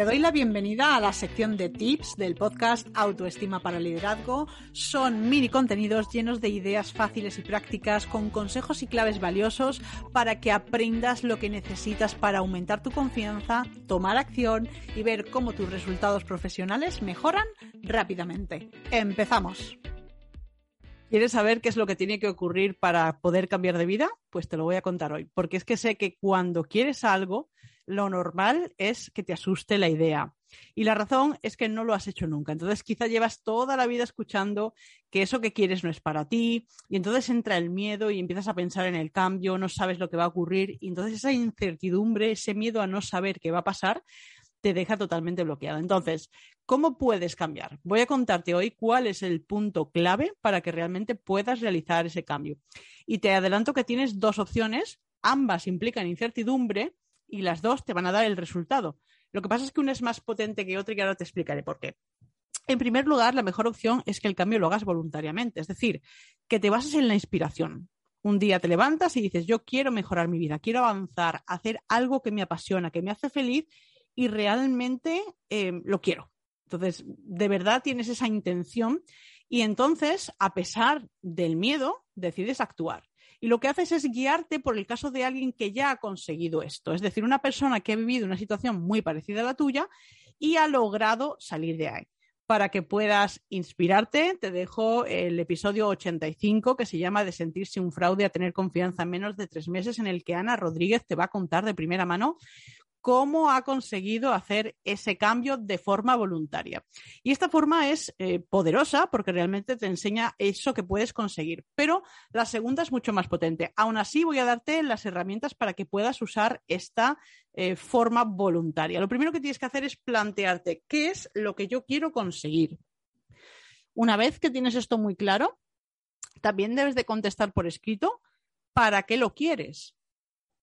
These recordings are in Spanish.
Te doy la bienvenida a la sección de tips del podcast Autoestima para Liderazgo. Son mini contenidos llenos de ideas fáciles y prácticas con consejos y claves valiosos para que aprendas lo que necesitas para aumentar tu confianza, tomar acción y ver cómo tus resultados profesionales mejoran rápidamente. Empezamos. ¿Quieres saber qué es lo que tiene que ocurrir para poder cambiar de vida? Pues te lo voy a contar hoy, porque es que sé que cuando quieres algo, lo normal es que te asuste la idea. Y la razón es que no lo has hecho nunca. Entonces quizá llevas toda la vida escuchando que eso que quieres no es para ti y entonces entra el miedo y empiezas a pensar en el cambio, no sabes lo que va a ocurrir y entonces esa incertidumbre, ese miedo a no saber qué va a pasar, te deja totalmente bloqueado. Entonces, ¿cómo puedes cambiar? Voy a contarte hoy cuál es el punto clave para que realmente puedas realizar ese cambio. Y te adelanto que tienes dos opciones, ambas implican incertidumbre y las dos te van a dar el resultado. Lo que pasa es que una es más potente que otra y ahora te explicaré por qué. En primer lugar, la mejor opción es que el cambio lo hagas voluntariamente, es decir, que te bases en la inspiración. Un día te levantas y dices, yo quiero mejorar mi vida, quiero avanzar, hacer algo que me apasiona, que me hace feliz y realmente eh, lo quiero. Entonces, de verdad tienes esa intención y entonces, a pesar del miedo, decides actuar y lo que haces es guiarte por el caso de alguien que ya ha conseguido esto, es decir, una persona que ha vivido una situación muy parecida a la tuya y ha logrado salir de ahí. Para que puedas inspirarte, te dejo el episodio 85 que se llama De sentirse un fraude a tener confianza en menos de tres meses, en el que Ana Rodríguez te va a contar de primera mano cómo ha conseguido hacer ese cambio de forma voluntaria. Y esta forma es eh, poderosa porque realmente te enseña eso que puedes conseguir. Pero la segunda es mucho más potente. Aún así, voy a darte las herramientas para que puedas usar esta eh, forma voluntaria. Lo primero que tienes que hacer es plantearte qué es lo que yo quiero conseguir. Una vez que tienes esto muy claro, también debes de contestar por escrito para qué lo quieres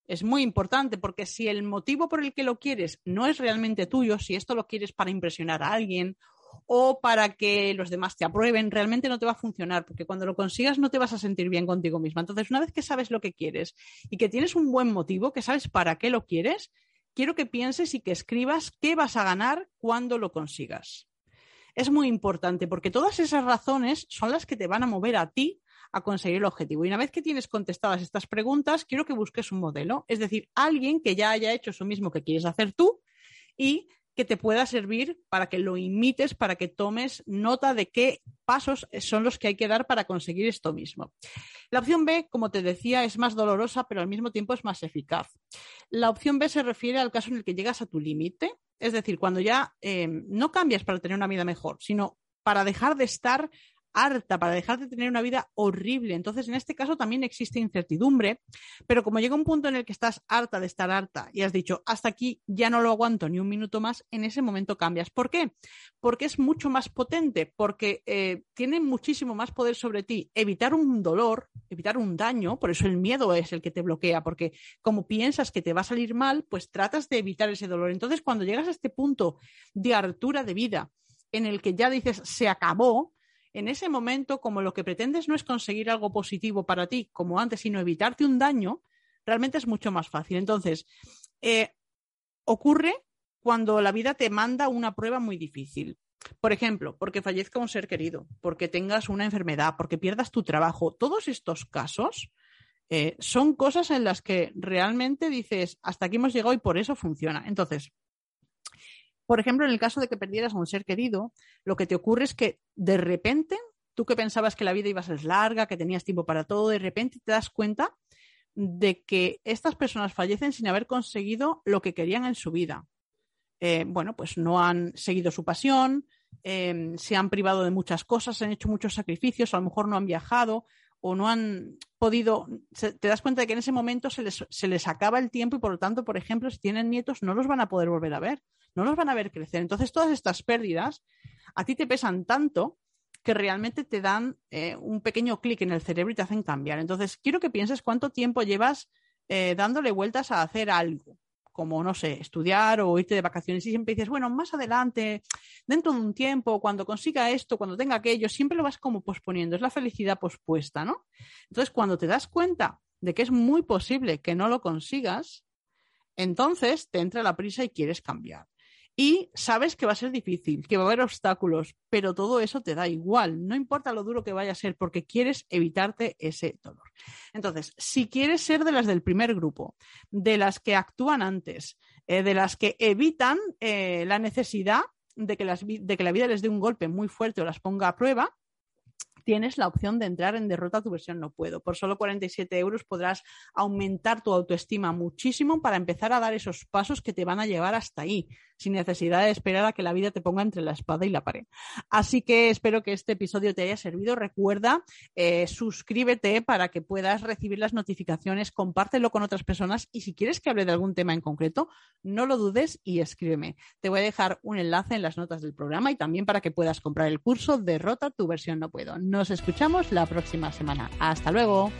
es muy importante porque si el motivo por el que lo quieres no es realmente tuyo, si esto lo quieres para impresionar a alguien o para que los demás te aprueben, realmente no te va a funcionar porque cuando lo consigas no te vas a sentir bien contigo misma. Entonces, una vez que sabes lo que quieres y que tienes un buen motivo, que sabes para qué lo quieres, quiero que pienses y que escribas qué vas a ganar cuando lo consigas. Es muy importante porque todas esas razones son las que te van a mover a ti a conseguir el objetivo. Y una vez que tienes contestadas estas preguntas, quiero que busques un modelo, es decir, alguien que ya haya hecho eso mismo que quieres hacer tú y que te pueda servir para que lo imites, para que tomes nota de qué pasos son los que hay que dar para conseguir esto mismo. La opción B, como te decía, es más dolorosa, pero al mismo tiempo es más eficaz. La opción B se refiere al caso en el que llegas a tu límite, es decir, cuando ya eh, no cambias para tener una vida mejor, sino para dejar de estar harta, para dejar de tener una vida horrible. Entonces, en este caso también existe incertidumbre, pero como llega un punto en el que estás harta de estar harta y has dicho, hasta aquí ya no lo aguanto ni un minuto más, en ese momento cambias. ¿Por qué? Porque es mucho más potente, porque eh, tiene muchísimo más poder sobre ti. Evitar un dolor, evitar un daño, por eso el miedo es el que te bloquea, porque como piensas que te va a salir mal, pues tratas de evitar ese dolor. Entonces, cuando llegas a este punto de hartura de vida, en el que ya dices se acabó, en ese momento, como lo que pretendes no es conseguir algo positivo para ti, como antes, sino evitarte un daño, realmente es mucho más fácil. Entonces, eh, ocurre cuando la vida te manda una prueba muy difícil. Por ejemplo, porque fallezca un ser querido, porque tengas una enfermedad, porque pierdas tu trabajo. Todos estos casos eh, son cosas en las que realmente dices, hasta aquí hemos llegado y por eso funciona. Entonces, por ejemplo, en el caso de que perdieras a un ser querido, lo que te ocurre es que de repente, tú que pensabas que la vida iba a ser larga, que tenías tiempo para todo, de repente te das cuenta de que estas personas fallecen sin haber conseguido lo que querían en su vida. Eh, bueno, pues no han seguido su pasión, eh, se han privado de muchas cosas, han hecho muchos sacrificios, a lo mejor no han viajado o no han podido, te das cuenta de que en ese momento se les, se les acaba el tiempo y por lo tanto, por ejemplo, si tienen nietos, no los van a poder volver a ver no los van a ver crecer. Entonces, todas estas pérdidas a ti te pesan tanto que realmente te dan eh, un pequeño clic en el cerebro y te hacen cambiar. Entonces, quiero que pienses cuánto tiempo llevas eh, dándole vueltas a hacer algo, como, no sé, estudiar o irte de vacaciones y siempre dices, bueno, más adelante, dentro de un tiempo, cuando consiga esto, cuando tenga aquello, siempre lo vas como posponiendo, es la felicidad pospuesta, ¿no? Entonces, cuando te das cuenta de que es muy posible que no lo consigas, entonces te entra la prisa y quieres cambiar. Y sabes que va a ser difícil, que va a haber obstáculos, pero todo eso te da igual, no importa lo duro que vaya a ser porque quieres evitarte ese dolor. Entonces, si quieres ser de las del primer grupo, de las que actúan antes, eh, de las que evitan eh, la necesidad de que, de que la vida les dé un golpe muy fuerte o las ponga a prueba, tienes la opción de entrar en Derrota tu versión no puedo. Por solo 47 euros podrás aumentar tu autoestima muchísimo para empezar a dar esos pasos que te van a llevar hasta ahí, sin necesidad de esperar a que la vida te ponga entre la espada y la pared. Así que espero que este episodio te haya servido. Recuerda, eh, suscríbete para que puedas recibir las notificaciones, compártelo con otras personas y si quieres que hable de algún tema en concreto, no lo dudes y escríbeme. Te voy a dejar un enlace en las notas del programa y también para que puedas comprar el curso Derrota tu versión no puedo. Nos escuchamos la próxima semana. Hasta luego.